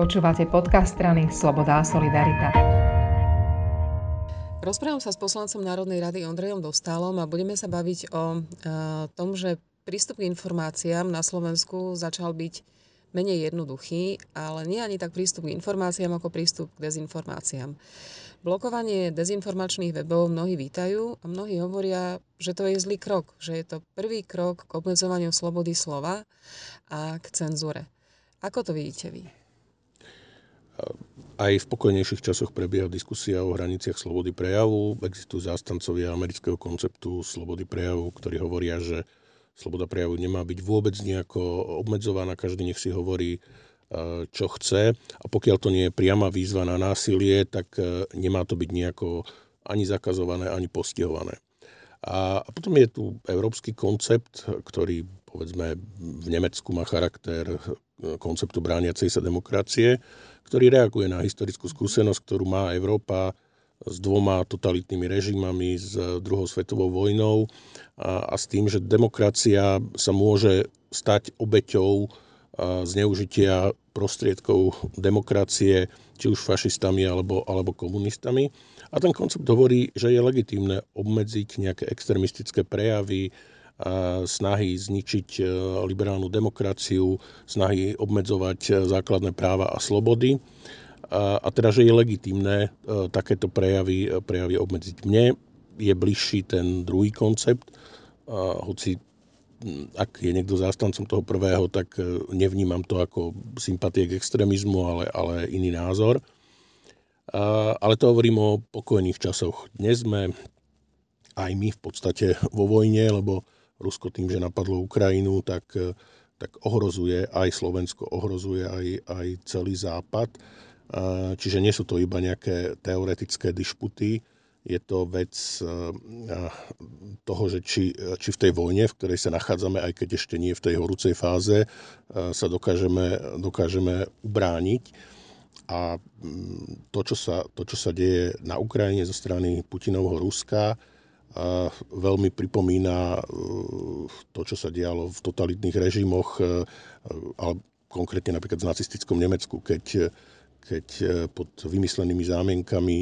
Počúvate podcast strany Sloboda a Solidarita. Rozprávam sa s poslancom Národnej rady Ondrejom Dostálom a budeme sa baviť o e, tom, že prístup k informáciám na Slovensku začal byť menej jednoduchý, ale nie ani tak prístup k informáciám, ako prístup k dezinformáciám. Blokovanie dezinformačných webov mnohí vítajú a mnohí hovoria, že to je zlý krok, že je to prvý krok k obmedzovaniu slobody slova a k cenzúre. Ako to vidíte vy? Aj v pokojnejších časoch prebieha diskusia o hraniciach slobody prejavu. Existujú zástancovia amerického konceptu slobody prejavu, ktorí hovoria, že sloboda prejavu nemá byť vôbec nejako obmedzovaná, každý nech si hovorí, e, čo chce. A pokiaľ to nie je priama výzva na násilie, tak e, nemá to byť nejako ani zakazované, ani postihované. A potom je tu európsky koncept, ktorý povedzme v Nemecku má charakter e, konceptu brániacej sa demokracie, ktorý reaguje na historickú skúsenosť, ktorú má Európa s dvoma totalitnými režimami, s druhou svetovou vojnou a, a s tým, že demokracia sa môže stať obeťou zneužitia prostriedkov demokracie, či už fašistami alebo, alebo komunistami. A ten koncept hovorí, že je legitímne obmedziť nejaké extremistické prejavy, snahy zničiť e, liberálnu demokraciu, snahy obmedzovať e, základné práva a slobody. A, teda, že je legitimné e, takéto prejavy, prejavy obmedziť. Mne je bližší ten druhý koncept, hoci ak je niekto zástancom toho prvého, tak nevnímam to ako sympatie k extrémizmu, ale, ale iný názor. Ale to hovorím o pokojných časoch. Dnes sme aj my v podstate vo vojne, lebo Rusko tým, že napadlo Ukrajinu, tak, e, tak ohrozuje aj Slovensko, ohrozuje aj, aj celý Západ. E, čiže nie sú to iba nejaké teoretické dišputy, je to vec e, toho, že či, či v tej vojne, v ktorej sa nachádzame, aj keď ešte nie v tej horúcej fáze, sa dokážeme, dokážeme ubrániť. A mm, to čo, sa, to, čo sa deje na Ukrajine zo strany Putinovho Ruska, veľmi pripomína e, to, čo sa dialo v totalitných režimoch, e, ale konkrétne napríklad v nacistickom Nemecku, keď, keď e, pod vymyslenými zámienkami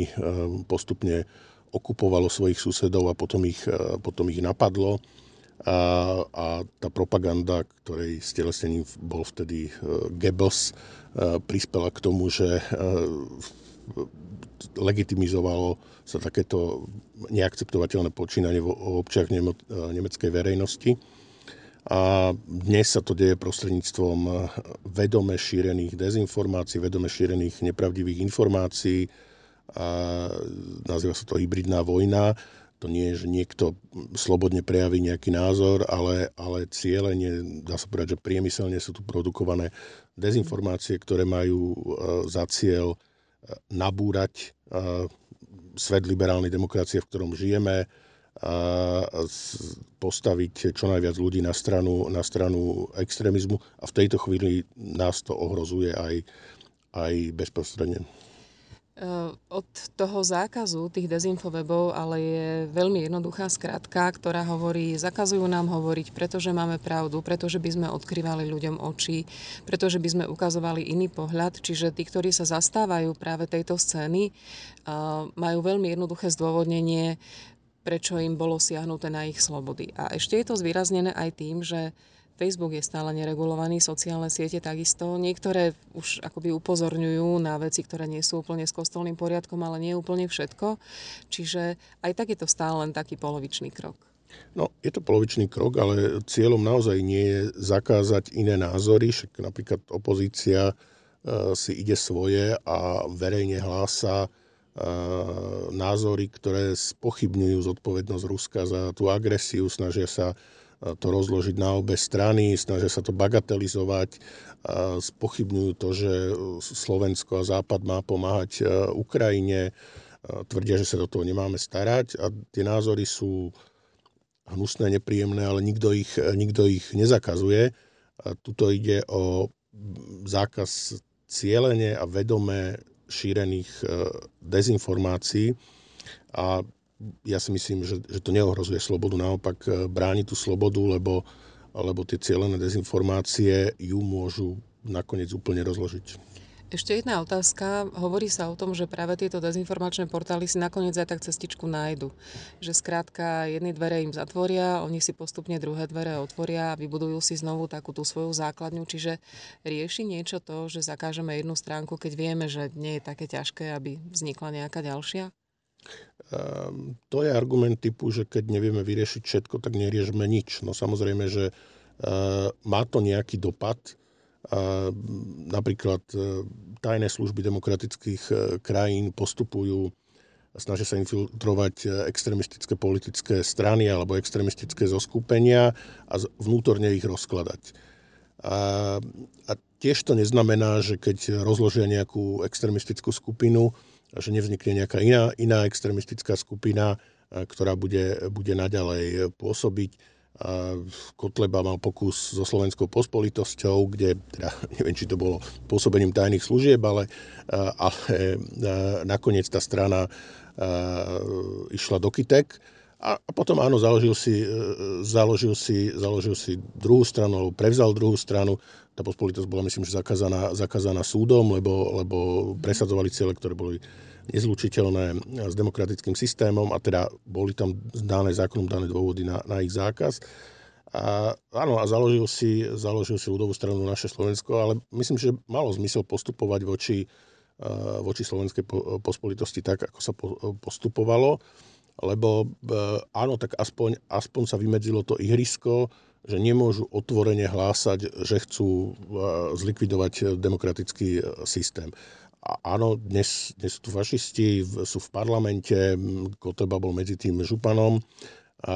postupne okupovalo svojich susedov a potom ich, potom ich napadlo. A, a tá propaganda, ktorej stelesnením bol vtedy Goebbels, prispela k tomu, že legitimizovalo sa takéto neakceptovateľné počínanie v občiach nemeckej verejnosti. A dnes sa to deje prostredníctvom vedome šírených dezinformácií, vedome šírených nepravdivých informácií. A nazýva sa to hybridná vojna. To nie je, že niekto slobodne prejaví nejaký názor, ale, ale cieľene, dá sa povedať, že priemyselne sú tu produkované dezinformácie, ktoré majú e, za cieľ nabúrať svet liberálnej demokracie, v ktorom žijeme, a postaviť čo najviac ľudí na stranu, na stranu extrémizmu a v tejto chvíli nás to ohrozuje aj, aj bezprostredne. Eh, od toho zákazu tých dezinfowebov ale je veľmi jednoduchá skratka, ktorá hovorí, zakazujú nám hovoriť, pretože máme pravdu, pretože by sme odkrývali ľuďom oči, pretože by sme ukazovali iný pohľad. Čiže tí, ktorí sa zastávajú práve tejto scény, eh, majú veľmi jednoduché zdôvodnenie, prečo im bolo siahnuté na ich slobody. A ešte je to zvýraznené aj tým, že Facebook je stále neregulovaný, sociálne siete takisto. Niektoré už akoby upozorňujú na veci, ktoré nie sú úplne s kostolným poriadkom, ale nie úplne všetko. Čiže aj tak je to stále len taký polovičný krok. No, je to polovičný krok, ale cieľom naozaj nie je zakázať iné názory, však napríklad opozícia e, si ide svoje a verejne hlása e, názory, ktoré spochybňujú zodpovednosť Ruska za tú agresiu, snažia sa to rozložiť na obe strany, snažia sa to bagatelizovať, spochybňujú to, že Slovensko a Západ má pomáhať e, Ukrajine, tvrdia, že sa do toho nemáme starať a tie názory sú hnusné, nepríjemné, ale nikto ich, nikto ich nezakazuje. A tuto ide o zákaz cieľene a vedomé šírených e, dezinformácií a ja si myslím, že, že to neohrozuje slobodu, naopak e, bráni tú slobodu, lebo, lebo tie cieľené dezinformácie ju môžu nakoniec úplne rozložiť. Ešte jedna otázka. Hovorí sa o tom, že práve tieto dezinformačné portály si nakoniec aj tak cestičku nájdu. Že skrátka jedny dvere im zatvoria, oni si postupne druhé dvere otvoria a vybudujú si znovu takú tú svoju základňu. Čiže rieši niečo to, že zakážeme jednu stránku, keď vieme, že nie je také ťažké, aby vznikla nejaká ďalšia? Um, to je argument typu, že keď nevieme vyriešiť všetko, tak neriešme nič. No samozrejme, že uh, má to nejaký dopad, Napríklad e, tajné služby demokratických e, krajín postupujú, snažia sa infiltrovať e, extremistické politické strany alebo extremistické zoskupenia a vnútorne ich rozkladať. A, a tiež to neznamená, že keď rozložia nejakú extremistickú skupinu, že nevznikne nejaká iná, iná extremistická skupina, ktorá bude, bude naďalej pôsobiť Kotleba mal pokus so slovenskou pospolitosťou, kde, teda, neviem, či to bolo pôsobením tajných služieb, ale, ale nakoniec tá strana išla do kytek. A potom áno, založil si, založil si, založil si druhú stranu, alebo prevzal druhú stranu. Tá pospolitosť bola, myslím, že zakázaná, zakázaná súdom, lebo, lebo presadzovali ciele, ktoré boli nezlučiteľné s demokratickým systémom a teda boli tam dané zákonom dané dôvody na, na ich zákaz. A, áno, a založil si, založil si ľudovú stranu naše Slovensko, ale myslím, že malo zmysel postupovať voči, voči slovenskej pospolitosti tak, ako sa postupovalo, lebo áno, tak aspoň, aspoň sa vymedzilo to ihrisko, že nemôžu otvorene hlásať, že chcú zlikvidovať demokratický systém áno, dnes, dnes sú tu fašisti, sú v parlamente, Koteba bol medzi tým županom, a,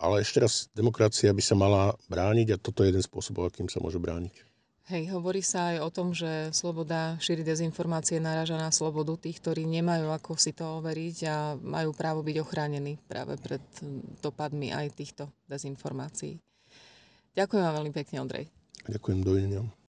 ale ešte raz, demokracia by sa mala brániť a toto je jeden spôsob, akým sa môže brániť. Hej, hovorí sa aj o tom, že sloboda šíri dezinformácie náraža na slobodu tých, ktorí nemajú ako si to overiť a majú právo byť ochránení práve pred dopadmi aj týchto dezinformácií. Ďakujem vám veľmi pekne, Ondrej. Ďakujem, dovidenia.